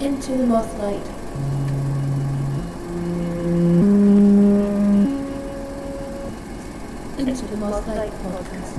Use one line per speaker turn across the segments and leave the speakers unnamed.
Into the Mothlight. Into the Mothlight podcast.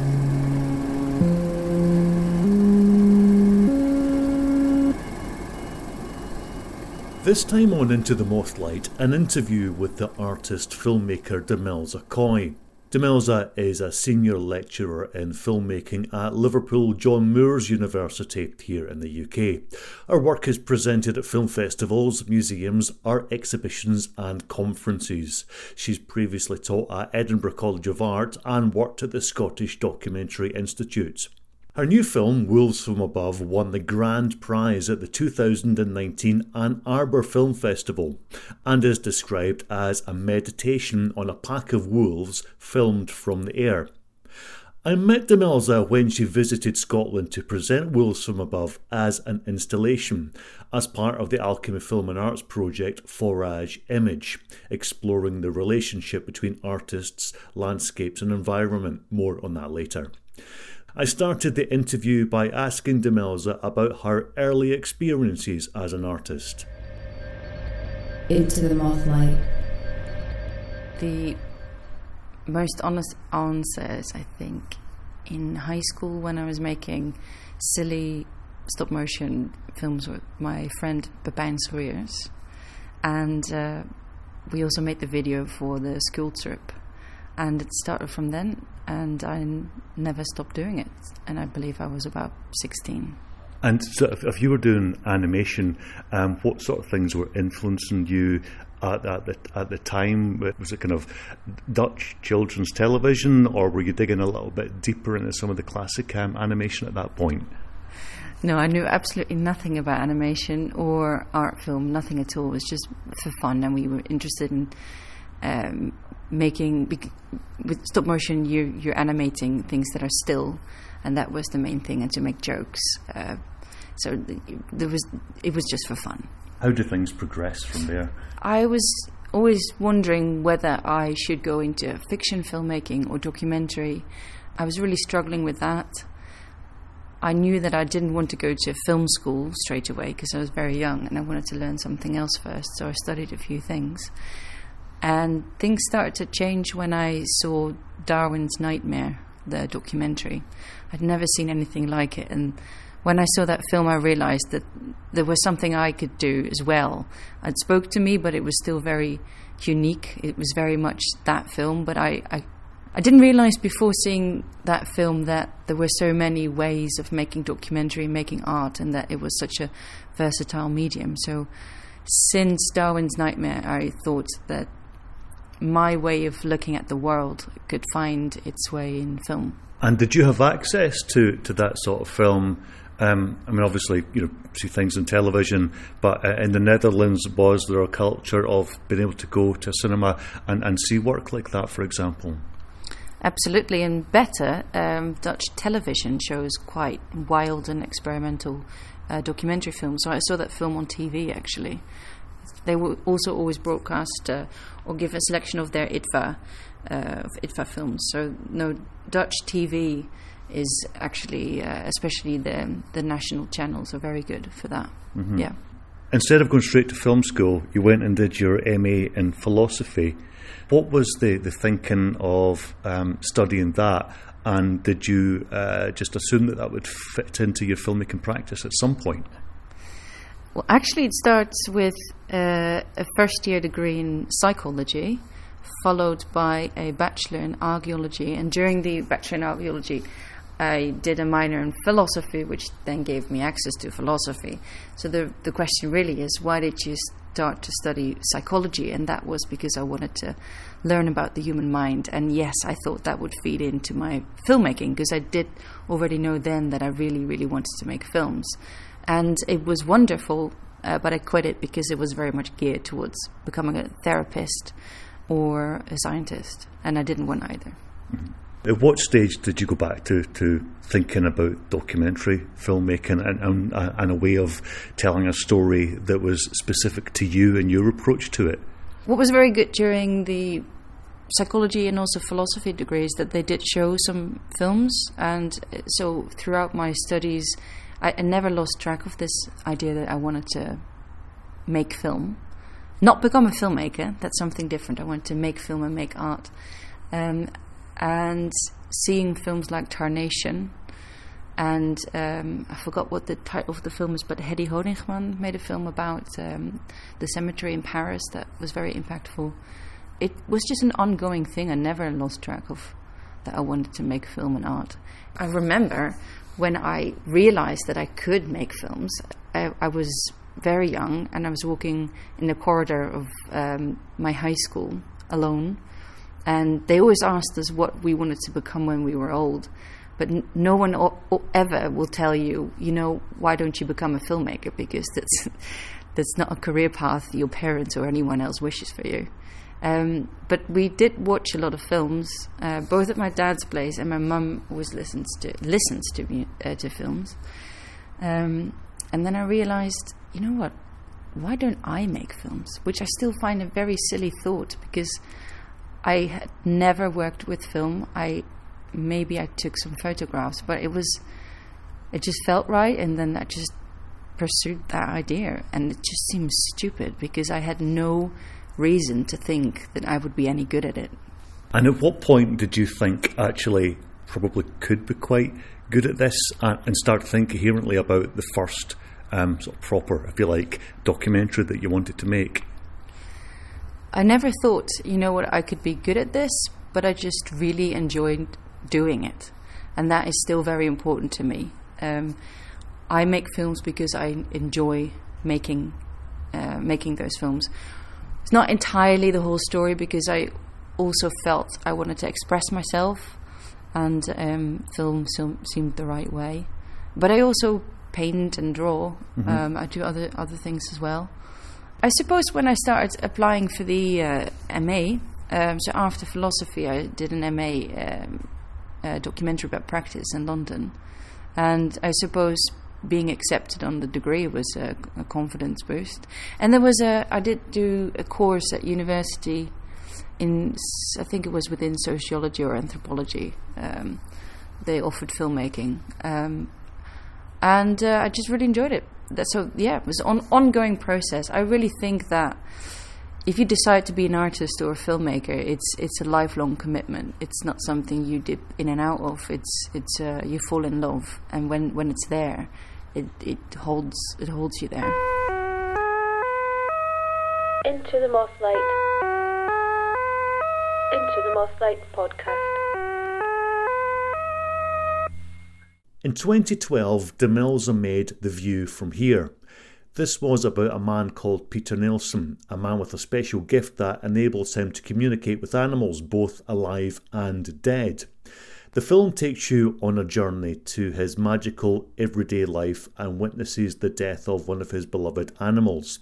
This time on Into the Mothlight, an interview with the artist filmmaker Demelza Kooij. Demelza is a senior lecturer in filmmaking at Liverpool John Moores University here in the UK. Her work is presented at film festivals, museums, art exhibitions, and conferences. She's previously taught at Edinburgh College of Art and worked at the Scottish Documentary Institute. Her new film, Wolves from Above, won the grand prize at the 2019 Ann Arbor Film Festival and is described as a meditation on a pack of wolves filmed from the air. I met Demelza when she visited Scotland to present Wolves from Above as an installation, as part of the Alchemy Film and Arts project Forage Image, exploring the relationship between artists, landscapes, and environment. More on that later. I started the interview by asking Demelza about her early experiences as an artist.
Into the Mothlight.
The most honest answers, I think, in high school when I was making silly stop motion films with my friend Babine Sawyers, and uh, we also made the video for the school trip. And it started from then, and I n- never stopped doing it. And I believe I was about 16.
And so, if, if you were doing animation, um, what sort of things were influencing you at, at, the, at the time? Was it kind of Dutch children's television, or were you digging a little bit deeper into some of the classic um, animation at that point?
No, I knew absolutely nothing about animation or art film, nothing at all. It was just for fun, and we were interested in um, making bec- with stop motion. You you're animating things that are still, and that was the main thing, and to make jokes. Uh, so th- there was it was just for fun.
How do things progress from there?
I was always wondering whether I should go into fiction filmmaking or documentary. I was really struggling with that. I knew that I didn't want to go to film school straight away because I was very young and I wanted to learn something else first. So I studied a few things. And things started to change when I saw Darwin's Nightmare, the documentary. I'd never seen anything like it. And when I saw that film, I realized that there was something I could do as well. It spoke to me, but it was still very unique. It was very much that film, but I, I, I didn't realize before seeing that film that there were so many ways of making documentary, making art, and that it was such a versatile medium. So, since Darwin's Nightmare, I thought that my way of looking at the world could find its way in film.
And did you have access to, to that sort of film? Um, I mean, obviously, you know, see things on television, but uh, in the Netherlands, was there a culture of being able to go to a cinema and, and see work like that, for example?
Absolutely, and better, um, Dutch television shows quite wild and experimental uh, documentary films. So I saw that film on TV actually. They were also always broadcast uh, or give a selection of their IDFA, uh, of IDFA films. So no, Dutch TV is actually, uh, especially the the national channels, are very good for that. Yeah.
Instead of going straight to film school, you went and did your MA in philosophy. What was the, the thinking of um, studying that? And did you uh, just assume that that would fit into your filmmaking practice at some point?
Well, actually, it starts with uh, a first year degree in psychology, followed by a bachelor in archaeology. And during the bachelor in archaeology, I did a minor in philosophy, which then gave me access to philosophy. So the the question really is, why did you start to study psychology? And that was because I wanted to learn about the human mind. And yes, I thought that would feed into my filmmaking because I did already know then that I really, really wanted to make films. And it was wonderful, uh, but I quit it because it was very much geared towards becoming a therapist or a scientist, and I didn't want either.
At what stage did you go back to, to thinking about documentary filmmaking and, and, and a way of telling a story that was specific to you and your approach to it?
What was very good during the psychology and also philosophy degrees that they did show some films, and uh, so throughout my studies, I, I never lost track of this idea that I wanted to make film, not become a filmmaker. That's something different. I wanted to make film and make art, um, and seeing films like Tarnation. And um, I forgot what the title of the film is, but Heddy Honigmann made a film about um, the cemetery in Paris that was very impactful it was just an ongoing thing. I never lost track of that I wanted to make film and art. I remember when I realized that I could make films, I, I was very young and I was walking in the corridor of um, my high school alone. And they always asked us what we wanted to become when we were old. But n- no one o- o- ever will tell you, you know, why don't you become a filmmaker? Because that's, that's not a career path your parents or anyone else wishes for you. Um, but we did watch a lot of films, uh, both at my dad's place, and my mum always listens to listens to uh, to films. Um, and then I realized, you know what? Why don't I make films? Which I still find a very silly thought because I had never worked with film. I maybe I took some photographs, but it was it just felt right, and then I just pursued that idea, and it just seems stupid because I had no reason to think that I would be any good at it.
And at what point did you think actually probably could be quite good at this and, start thinking coherently about the first um, sort of proper, if you like, documentary that you wanted to make?
I never thought, you know what, I could be good at this, but I just really enjoyed doing it. And that is still very important to me. Um, I make films because I enjoy making uh, making those films. It's not entirely the whole story because I also felt I wanted to express myself, and um, film seemed the right way. But I also paint and draw.
Mm-hmm.
Um, I do other other things as well. I suppose when I started applying for the uh, MA, um, so after philosophy, I did an MA um, uh, documentary about practice in London, and I suppose being accepted on the degree was a, a, confidence boost. And there was a, I did do a course at university in, I think it was within sociology or anthropology. Um, they offered filmmaking, um, and uh, I just really enjoyed it. That, so yeah, it was an on, ongoing process. I really think that if you decide to be an artist or a filmmaker, it's it's a lifelong commitment. It's not something you dip in and out of. It's it's uh, you fall in love, and when when it's there, it it holds it holds you there.
Into the Mothlight. Into the Mothlight podcast.
In 2012, Demelza made The View from Here. This was about a man called Peter Nelson, a man with a special gift that enables him to communicate with animals, both alive and dead. The film takes you on a journey to his magical everyday life and witnesses the death of one of his beloved animals.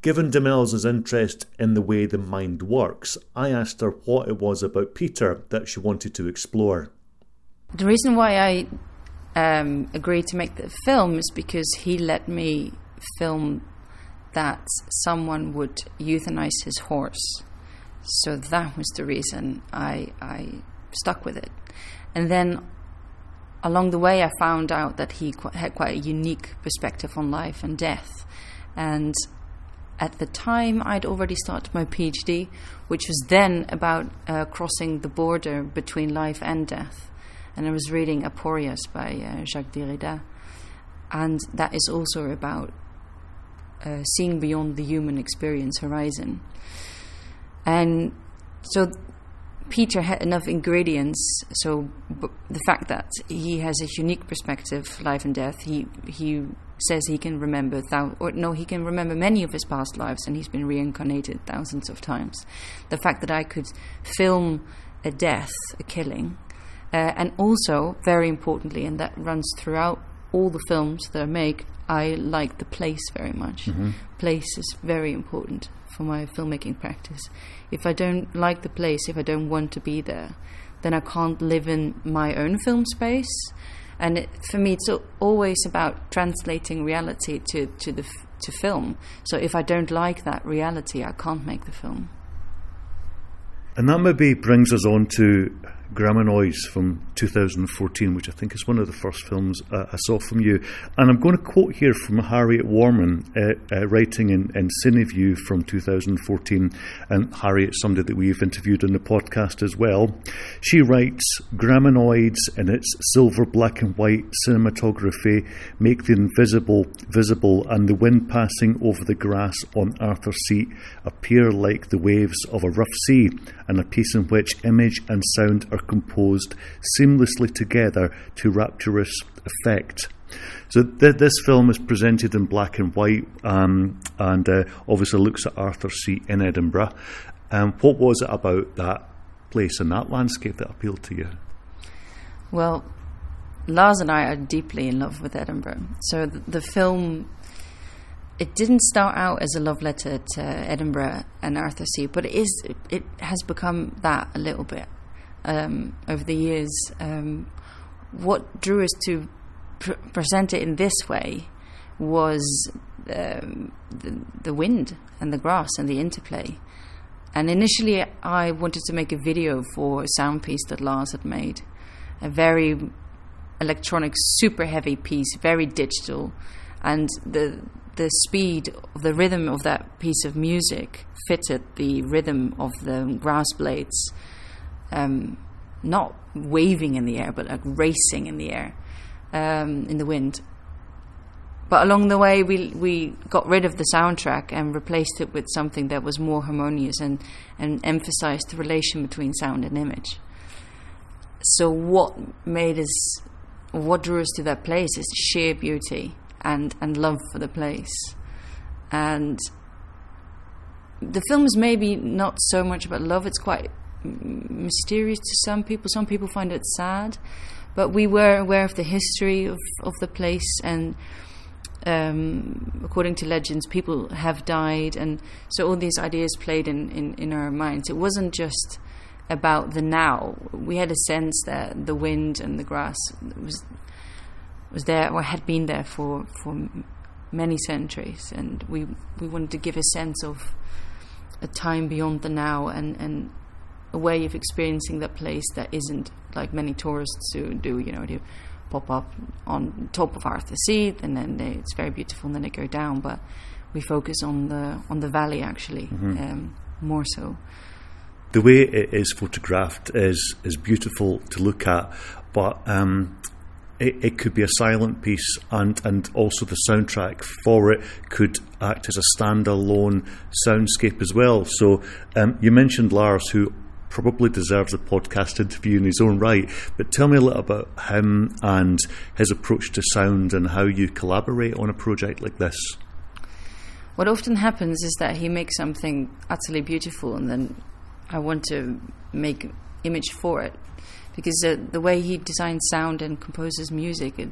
Given Demelza's interest in the way the mind works, I asked her what it was about Peter that she wanted to explore.
The reason why I um, agreed to make the film is because he let me film that someone would euthanize his horse. So that was the reason I, I stuck with it. And then along the way, I found out that he qu- had quite a unique perspective on life and death. And at the time, I'd already started my PhD, which was then about uh, crossing the border between life and death. And I was reading Aporias by uh, Jacques Derrida. And that is also about uh, seeing beyond the human experience horizon. And so Peter had enough ingredients. So b- the fact that he has a unique perspective, life and death, he he says he can remember thou- or no, he can remember many of his past lives, and he's been reincarnated thousands of times. The fact that I could film a death, a killing, uh, and also very importantly, and that runs throughout all the films that I make, I like the place very much. Place is very important for my filmmaking practice. If I don't like the place, if I don't want to be there, then I can't live in my own film space. And it, for me, it's always about translating reality to, to the to film. So if I don't like that reality, I can't make the film.
And that maybe brings us on to Graminoids from 2014, which I think is one of the first films uh, I saw from you. And I'm going to quote here from Harriet Warman, uh, uh, writing in, in Cineview from 2014. And Harriet's somebody that we've interviewed in the podcast as well. She writes Graminoids in its silver, black, and white cinematography make the invisible visible, and the wind passing over the grass on Arthur's Seat appear like the waves of a rough sea, and a piece in which image and sound are composed seamlessly together to rapturous effect. So th- this film is presented in black and white, um, and uh, obviously looks at Arthur's Seat in Edinburgh. Um, what was it about that place and that landscape that appealed to you?
Well, Lars and I are deeply in love with Edinburgh. So the, the film, it didn't start out as a love letter to Edinburgh and Arthur Seat, but it is. It has become that a little bit um, over the years. Um, what drew us to pr- present it in this way was um, the, the wind and the grass and the interplay. And initially, I wanted to make a video for a sound piece that Lars had made, a very electronic, super heavy piece, very digital, and the the speed the rhythm of that piece of music fitted the rhythm of the grass blades um, not waving in the air, but like racing in the air, um, in the wind. But along the way, we we got rid of the soundtrack and replaced it with something that was more harmonious and and emphasized the relation between sound and image. So what made us, what drew us to that place is sheer beauty and and love for the place, and the film is maybe not so much about love. It's quite mysterious to some people. Some people find it sad, but we were aware of the history of, of the place, and um, according to legends, people have died, and so all these ideas played in, in, in our minds. It wasn't just about the now. We had a sense that the wind and the grass was was there or had been there for for many centuries, and we we wanted to give a sense of a time beyond the now and and a way of experiencing that place that isn't like many tourists who do, you know, to pop up on top of Arthur Seat and then they, it's very beautiful and then they go down. But we focus on the on the valley actually mm-hmm. um, more so.
The way it is photographed is is beautiful to look at, but um, it, it, could be a silent piece, and, and also the soundtrack for it could act as a standalone soundscape as well. So um, you mentioned Lars, who probably deserves a podcast interview in his own right. But tell me a little about him and his approach to sound and how you collaborate on a project like this.
What often happens is that he makes something utterly beautiful, and then I want to make image for it because uh, the way he designs sound and composes music, it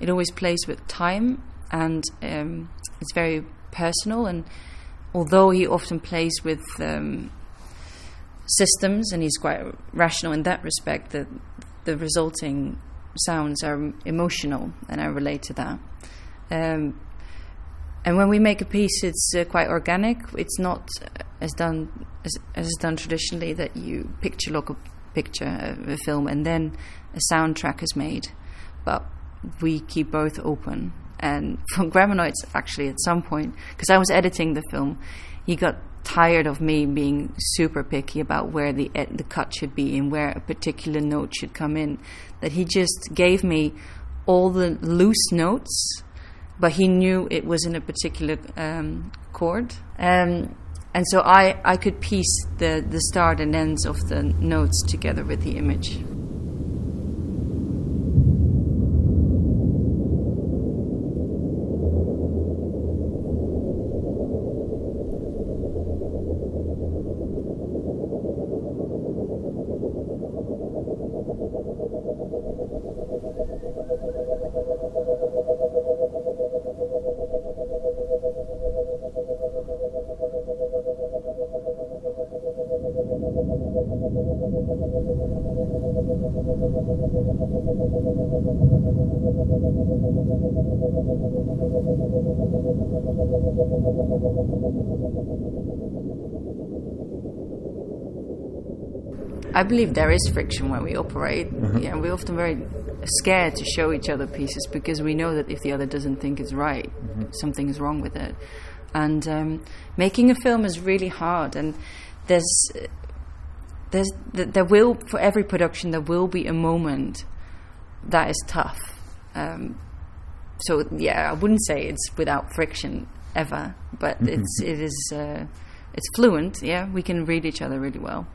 it always plays with time and um, it's very personal. And although he often plays with um, systems, and he's quite rational in that respect. That the resulting sounds are emotional, and I relate to that. Um, and when we make a piece, it's uh, quite organic. It's not as done as, as is done traditionally that you picture look a picture of a film and then a soundtrack is made. But we keep both open. And for Graminoids, actually, at some point, because I was editing the film, he got tired of me being super picky about where the the cut should be and where a particular note should come in. That he just gave me all the loose notes, but he knew it was in a particular um, chord. Um, and so I, I could piece the, the start and ends of the notes together with the image. I believe there is friction when we operate. Yeah, we're often very scared to show each other pieces because we know that if the other doesn't think it's right, something is wrong with it. And um, making a film is really hard, and there's there's there will for every production there will be a moment that is tough. Um, so yeah, I wouldn't say it's without friction ever, but it's it is uh, it's fluent. Yeah, we can read each other really well.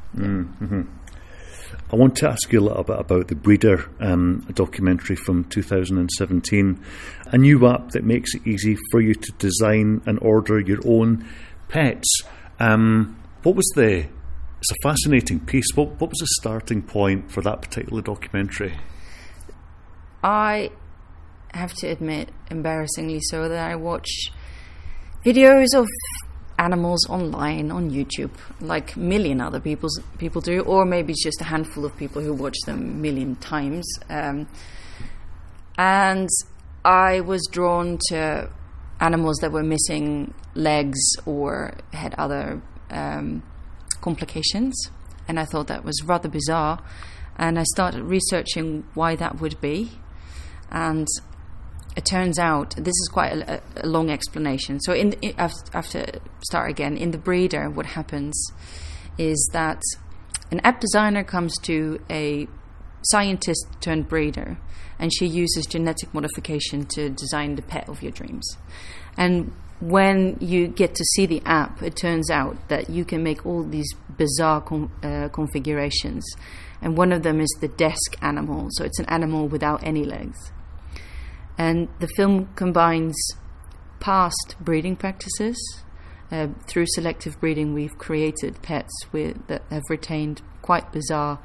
I want to ask you a little bit about the Breeder um, documentary from 2017, a new app that makes it easy for you to design and order your own pets. Um, what was the? It's a fascinating piece. What, what was the starting point for that particular documentary?
I have to admit, embarrassingly so, that I watch videos of animals online on YouTube, like a million other people's, people do, or maybe it's just a handful of people who watch them a million times. Um, and I was drawn to animals that were missing legs or had other um, complications, and I thought that was rather bizarre. And I started researching why that would be, and it turns out this is quite a, a long explanation. So, in, have to start again. In the breeder, what happens is that an app designer comes to a scientist turned breeder, and she uses genetic modification to design the pet of your dreams. And when you get to see the app, it turns out that you can make all these bizarre com- uh, configurations. And one of them is the desk animal. So it's an animal without any legs. And the film combines past breeding practices. Uh, through selective breeding, we've created pets with, that have retained quite bizarre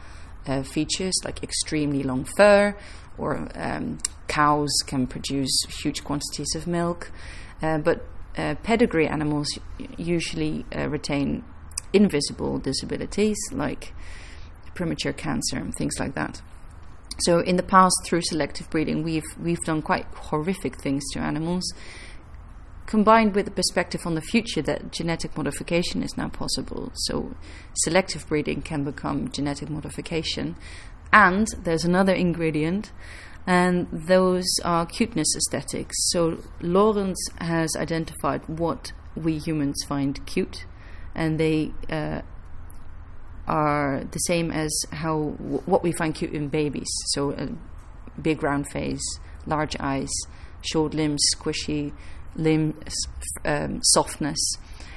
uh, features, like extremely long fur, or um, cows can produce huge quantities of milk. Uh, but uh, pedigree animals usually uh, retain invisible disabilities, like premature cancer and things like that. So in the past, through selective breeding, we've we've done quite horrific things to animals. Combined with the perspective on the future that genetic modification is now possible, so selective breeding can become genetic modification. And there's another ingredient, and those are cuteness aesthetics. So Lorenz has identified what we humans find cute, and they uh, are the same as how what we find cute in babies. So a big round face, large eyes, short limbs, squishy limbs, um, softness,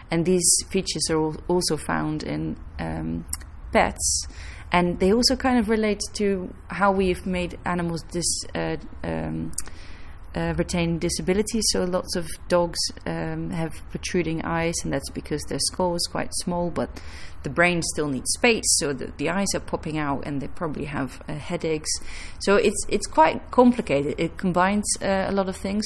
and these features are al- also found in um, pets. And they also kind of relate to how we've made animals dis, uh, um, uh, retain disabilities. So lots of dogs um, have protruding eyes, and that's because their skull is quite small, but the brain still needs space, so the, the eyes are popping out, and they probably have uh, headaches. So it's it's quite complicated. It combines uh, a lot of things.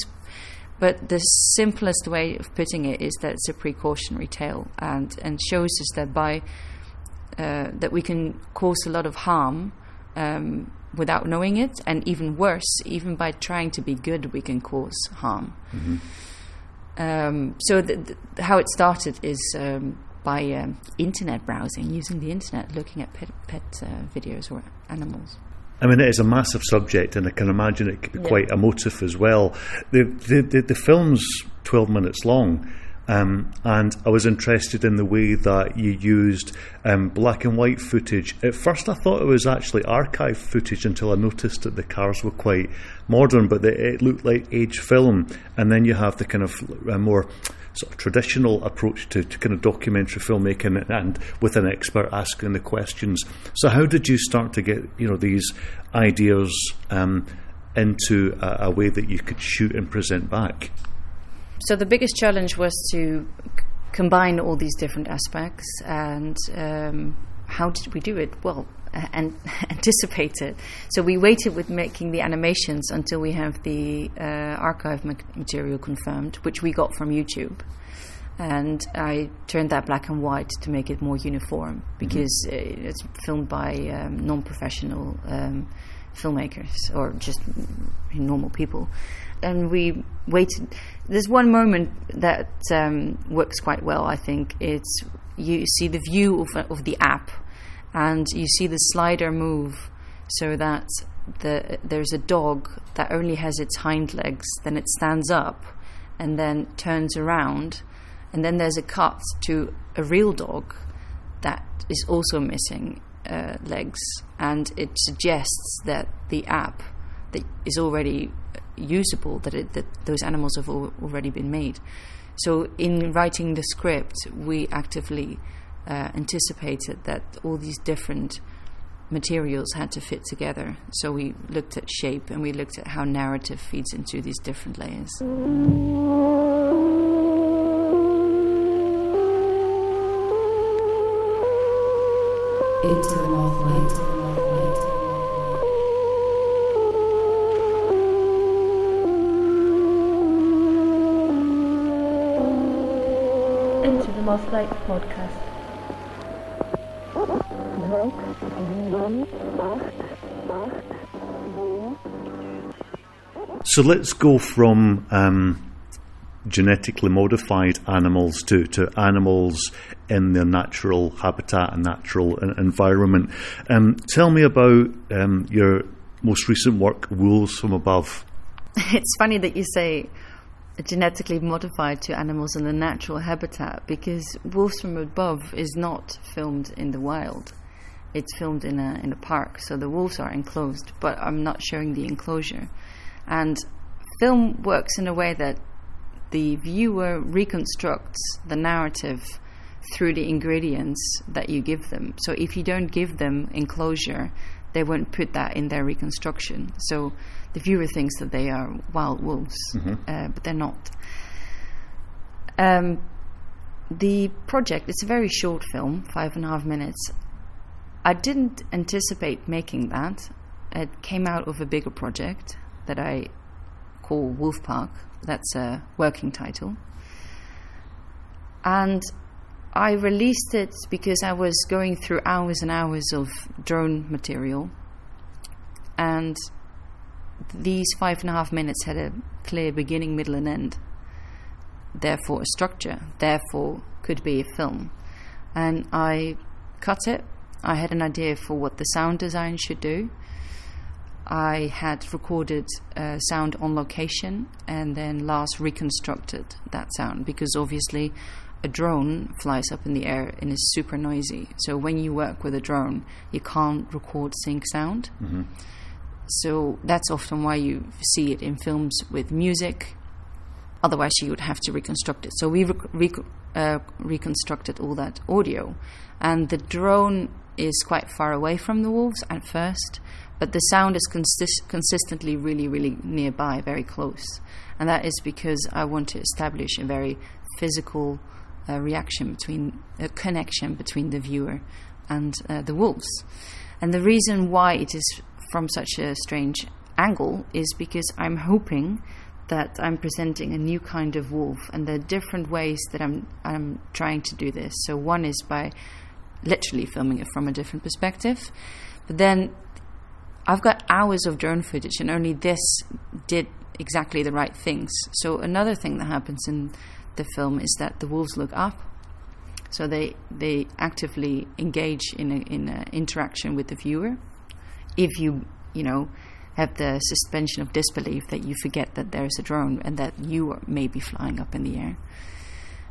But the simplest way of putting it is that it's a precautionary tale, and, and shows us that by uh, that we can cause a lot of harm um, without knowing it, and even worse, even by trying to be good, we can cause harm. Um, so, th- th- how it started is um, by um, internet browsing, using the internet, looking at pet, pet uh, videos or animals.
I mean, it is a massive subject, and I can imagine it could be
Yeah.
quite emotive as well. The the, the, the film's twelve minutes long, um, and I was interested in the way that you used um, black and white footage. At first, I thought it was actually archive footage until I noticed that the cars were quite modern, but they, it looked like age film. And then you have the kind of uh, more sort of traditional approach to, to kind of documentary filmmaking and with an expert asking the questions. So how did you start to get you know these ideas um, into a, a way that you could shoot and present back?
So the biggest challenge was to c- combine all these different aspects, and um, how did we do it? Well, uh, and anticipate it. So we waited with making the animations until we have the uh, archive ma- material confirmed, which we got from YouTube. And I turned that black and white to make it more uniform because uh, it's filmed by um, non-professional um, filmmakers or just normal people. And we waited. There's one moment that um, works quite well. I think it's you see the view of, of the app, and you see the slider move so that the, there's a dog that only has its hind legs, then it stands up and then turns around, and then there's a cut to a real dog that is also missing uh, legs, and it suggests that the app that is already usable, that, it, that those animals have al- already been made. So, in writing the script, we actively uh, anticipated that all these different materials had to fit together. So, we looked at shape and we looked at how narrative feeds into these different layers.
Into the Mothlight.
Into the Mothlight podcast.
So let's go from um, genetically modified animals to, to animals in their natural habitat and natural en- environment. Um, tell me about um, your most recent work, Wolves from Above.
It's funny that you say genetically modified to animals in the natural habitat because Wolves from Above is not filmed in the wild. It's filmed in a in a park, so the wolves are enclosed, but I'm not showing the enclosure. And film works in a way that the viewer reconstructs the narrative through the ingredients that you give them. So if you don't give them enclosure, they won't put that in their reconstruction. So the viewer thinks that they are wild wolves, uh, but they're not. Um, the project, it's a very short film, five and a half minutes. I didn't anticipate making that. It came out of a bigger project that I call Wolf Park. That's a working title. And I released it because I was going through hours and hours of drone material. And these five and a half minutes had a clear beginning, middle, and end. Therefore, a structure. Therefore, could be a film. And I cut it. I had an idea for what the sound design should do. I had recorded uh, sound on location and then Lars reconstructed that sound because obviously a drone flies up in the air and is super noisy. So when you work with a drone, you can't record sync sound. So that's often why you see it in films with music. Otherwise, you would have to reconstruct it. So we rec- rec- uh, reconstructed all that audio, and the drone is quite far away from the wolves at first, but the sound is consist- consistently really, really nearby, very close, and that is because I want to establish a very physical uh, reaction between a connection between the viewer and uh, the wolves. And the reason why it is from such a strange angle is because I'm hoping that I'm presenting a new kind of wolf, and there are different ways that I'm I'm trying to do this. So one is by literally filming it from a different perspective, but then I've got hours of drone footage, and only this did exactly the right things. So another thing that happens in the film is that the wolves look up, so they they actively engage in a, in a interaction with the viewer. If you you know have the suspension of disbelief that you forget that there is a drone and that you are maybe flying up in the air.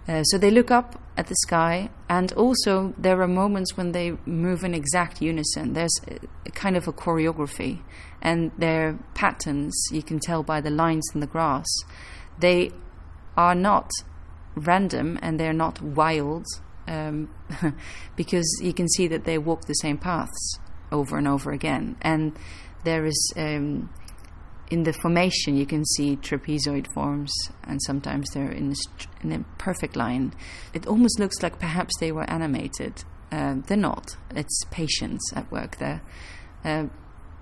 Uh, so they look up at the sky, and also there are moments when they move in exact unison. There's a, a kind of a choreography, and their patterns you can tell by the lines in the grass. They are not random and they're not wild um, because you can see that they walk the same paths over and over again. And there is um, in the formation you can see trapezoid forms, and sometimes they're in a, in a perfect line. It almost looks like perhaps they were animated. Uh, they're not. It's patience at work there. Uh,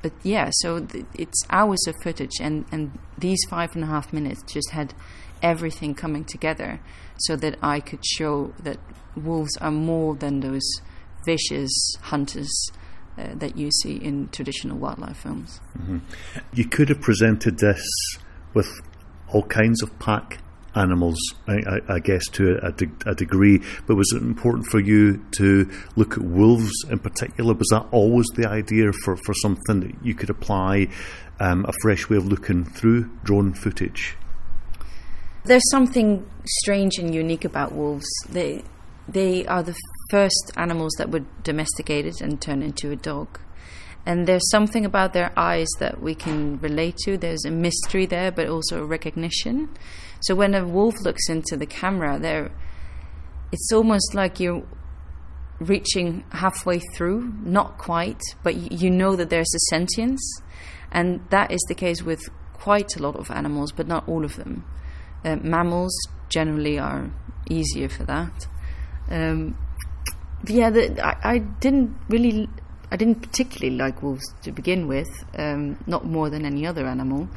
but yeah, so th- it's hours of footage, and, and these five and a half minutes just had everything coming together so that I could show that wolves are more than those vicious hunters uh, that you see in traditional wildlife films.
You could have presented this with all kinds of pack animals, I, I, I guess, to a, de- a, degree. But was it important for you to look at wolves in particular? Was that always the idea for, for something that you could apply um, a fresh way of looking through drone footage?
There's something strange and unique about wolves. They they are the first animals that were domesticated and turned into a dog. And there's something about their eyes that we can relate to. There's a mystery there, but also a recognition. So when a wolf looks into the camera, there, it's almost like you're reaching halfway through, not quite, but you know that there's a sentience, and that is the case with quite a lot of animals, but not all of them. Uh, mammals generally are easier for that. Um, yeah, the, I, I, didn't really, I didn't particularly like wolves to begin with, um, not more than any other animal.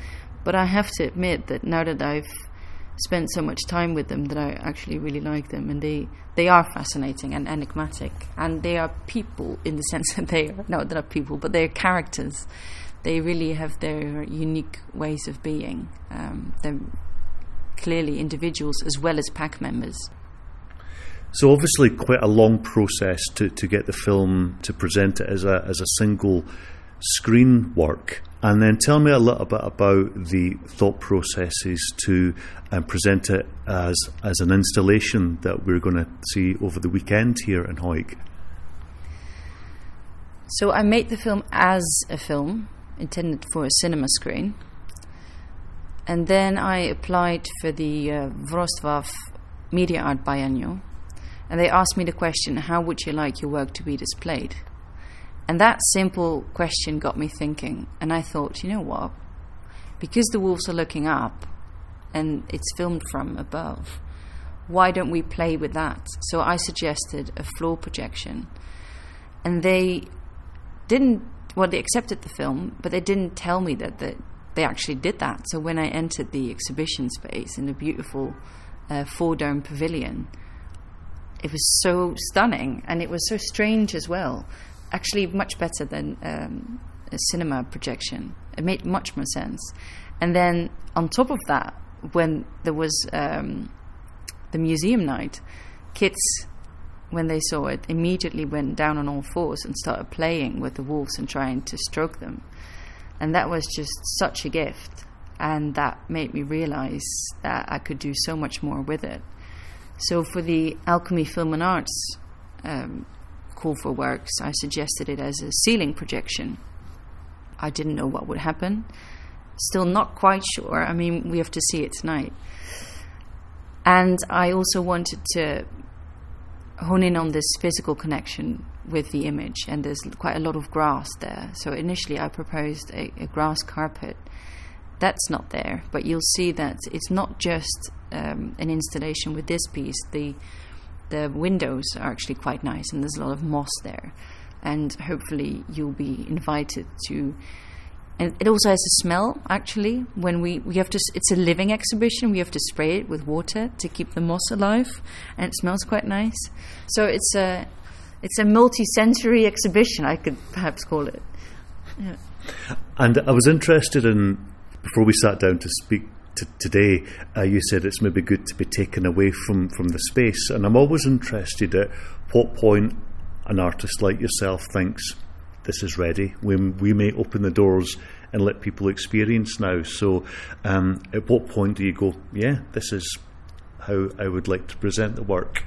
But I have to admit that now that I've spent so much time with them, that I actually really like them, and they they are fascinating and enigmatic, and they are people in the sense that they are no, they're not people, but they're characters. They really have their unique ways of being. Um, they're clearly individuals as well as pack members.
So obviously, quite a long process to, to get the film to present it as a as a single screen work. And then tell me a little bit about the thought processes to um, present it as as an installation that we're going to see over the weekend here in Hawick.
So I made the film as a film intended for a cinema screen, and then I applied for the uh, Wrocław Media Art Biennial and they asked me the question, How would you like your work to be displayed? And that simple question got me thinking. And I thought, you know what? Because the wolves are looking up and it's filmed from above, why don't we play with that? So I suggested a floor projection. And they didn't, well, they accepted the film, but they didn't tell me that, that they actually did that. So when I entered the exhibition space in the beautiful uh, four dome pavilion, it was so stunning and it was so strange as well. Actually, much better than um, a cinema projection. It made much more sense. And then on top of that, when there was um, the museum night, kids, when they saw it, immediately went down on all fours and started playing with the wolves and trying to stroke them. And that was just such a gift. And that made me realize that I could do so much more with it. So for the Alchemy Film and Arts um, call for works, I suggested it as a ceiling projection. I didn't know what would happen. Still not quite sure. I mean, we have to see it tonight. And I also wanted to hone in on this physical connection with the image, and there's quite a lot of grass there. So initially, I proposed a, a grass carpet. That's not there, but you'll see that it's not just um, an installation with this piece, the the windows are actually quite nice, and there's a lot of moss there. And hopefully, you'll be invited to. And it also has a smell. Actually, when we we have to, it's a living exhibition. We have to spray it with water to keep the moss alive, and it smells quite nice. So it's a it's a multi-sensory exhibition. I could perhaps call it.
Yeah. And I was interested in before we sat down to speak t- today, uh, you said it's maybe good to be taken away from, from the space. And I'm always interested at what point an artist like yourself thinks this is ready. We, we may open the doors and let people experience now. So, um, at what point do you go, yeah, this is how I would like to present the work?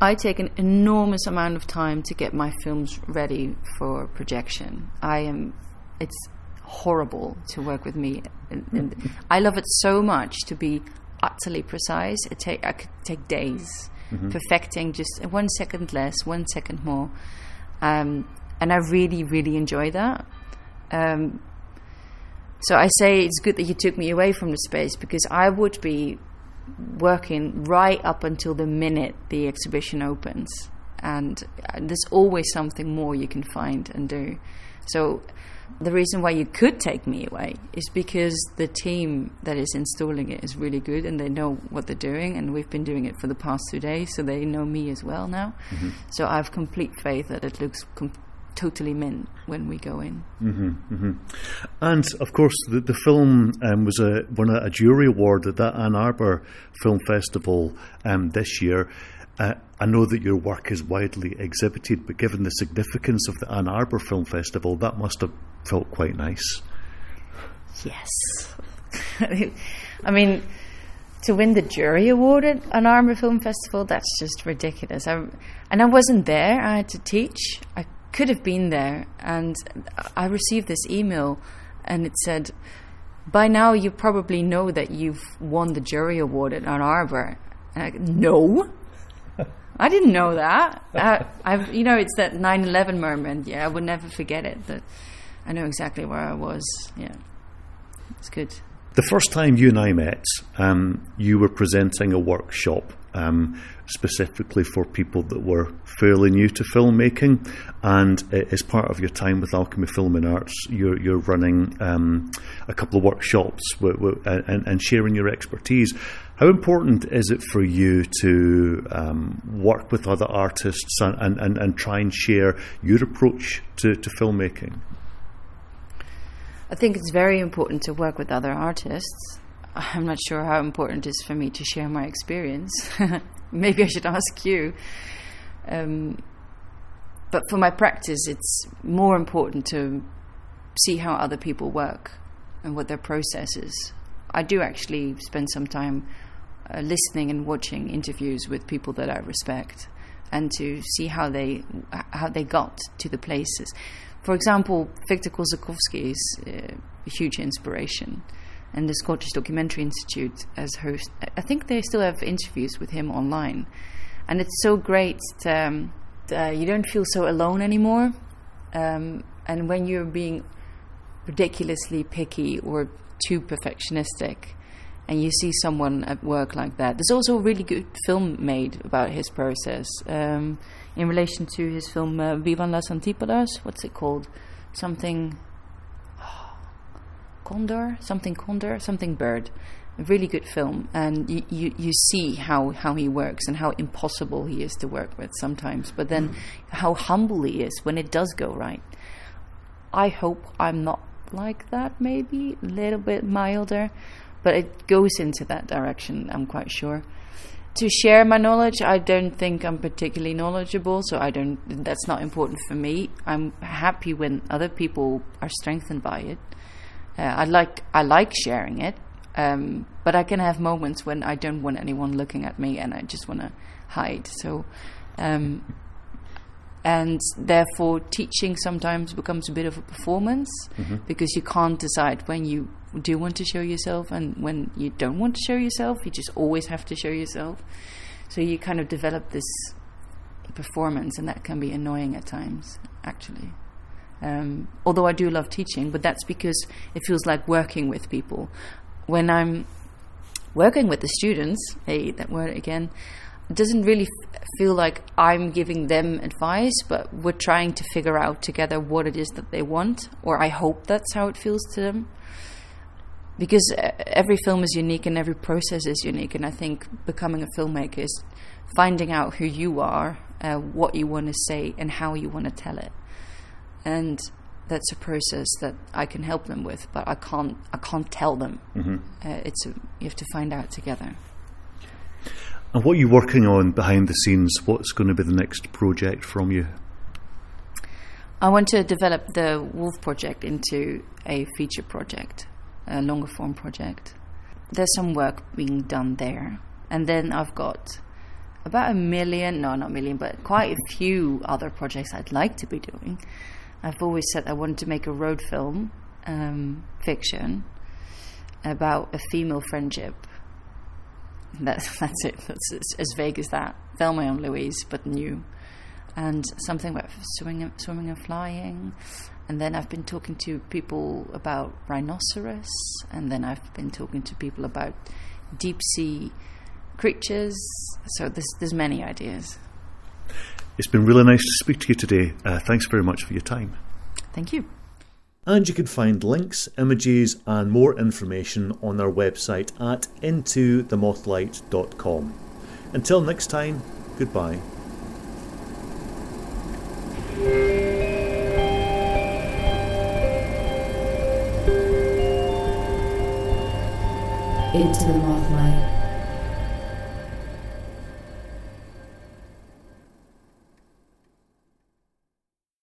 I take an enormous amount of time to get my films ready for projection. I am, it's horrible to work with me. And, and I love it so much to be utterly precise. It take I could take days mm-hmm. perfecting just one second less, one second more, um, and I really, really enjoy that. Um, so I say it's good that you took me away from the space because I would be working right up until the minute the exhibition opens, and uh, there's always something more you can find and do. So the reason why you could take me away is because the team that is installing it is really good and they know what they're doing and we've been doing it for the past two days so they know me as well now mm-hmm. so i have complete faith that it looks com- totally mint when we go in.
And of course, the, the film um, was a won a, a jury award at that Ann Arbor Film Festival um, this year. Uh, I know that your work is widely exhibited, but given the significance of the Ann Arbor Film Festival, that must have felt quite nice.
Yes. I mean, to win the jury award at Ann Arbor Film Festival, that's just ridiculous. I, and I wasn't there, I had to teach. I could have been there, and I received this email, and it said, By now, you probably know that you've won the jury award at Ann Arbor. And I, no. I didn't know that. I, I've, you know, it's that 9/11 moment. Yeah, I would never forget it. That I know exactly where I was. Yeah, it's good.
The first time you and I met, um, you were presenting a workshop um, specifically for people that were fairly new to filmmaking, and as part of your time with Alchemy Film and Arts, you're, you're running um, a couple of workshops w- w- and, and sharing your expertise. How important is it for you to um, work with other artists and, and, and, and try and share your approach to, to filmmaking?
I think it's very important to work with other artists. I'm not sure how important it is for me to share my experience. Maybe I should ask you. Um, but for my practice, it's more important to see how other people work and what their process is. I do actually spend some time uh, listening and watching interviews with people that I respect, and to see how they how they got to the places. For example, Victor Kossakovsky is uh, a huge inspiration, and the Scottish Documentary Institute as host. I think they still have interviews with him online, and it's so great. Um, uh, you don't feel so alone anymore, um, and when you're being ridiculously picky or too perfectionistic, and you see someone at work like that. There's also a really good film made about his process um, in relation to his film uh, Vivan las Antipodas. What's it called? Something. Condor? Something Condor? Something Bird. A really good film. And you, you, you see how, how he works and how impossible he is to work with sometimes, but then how humble he is when it does go right. I hope I'm not like that, maybe a little bit milder, but it goes into that direction, I'm quite sure. To share my knowledge, I don't think I'm particularly knowledgeable, so I don't. That's not important for me. I'm happy when other people are strengthened by it. Uh, I like I like sharing it, um, but I can have moments when I don't want anyone looking at me and I just want to hide. So, um, and therefore teaching sometimes becomes a bit of a performance because you can't decide when you do want to show yourself and when you don't want to show yourself you just always have to show yourself. So you kind of develop this performance and that can be annoying at times actually. Um, although I do love teaching but that's because it feels like working with people. When I'm working with the students hey that word again it doesn't really f- feel like I'm giving them advice, but we're trying to figure out together what it is that they want, or I hope that's how it feels to them. Because uh, every film is unique and every process is unique, and I think becoming a filmmaker is finding out who you are, uh, what you want to say, and how you want to tell it. And that's a process that I can help them with, but I can't. I can't tell them. Uh, it's a, you have to find out together.
And what are you working on behind the scenes? What's going to be the next project from you?
I want to develop the Wolf project into a feature project, a longer form project. There's some work being done there. And then I've got about a million, no, not a million, but quite a few other projects I'd like to be doing. I've always said I wanted to make a road film, um, fiction, about a female friendship. That's, that's it. That's as, vague as that. Thelma and Louise, but new and something about swimming swimming and flying. And then I've been talking to people about rhinoceros, and then I've been talking to people about deep sea creatures. So there's there's many ideas.
It's been really nice to speak to you today. Uh, thanks very much for your time.
Thank you.
And you can find links, images, and more information on our website at intothemothlight.com. Until next time, goodbye.
Into the Mothlight.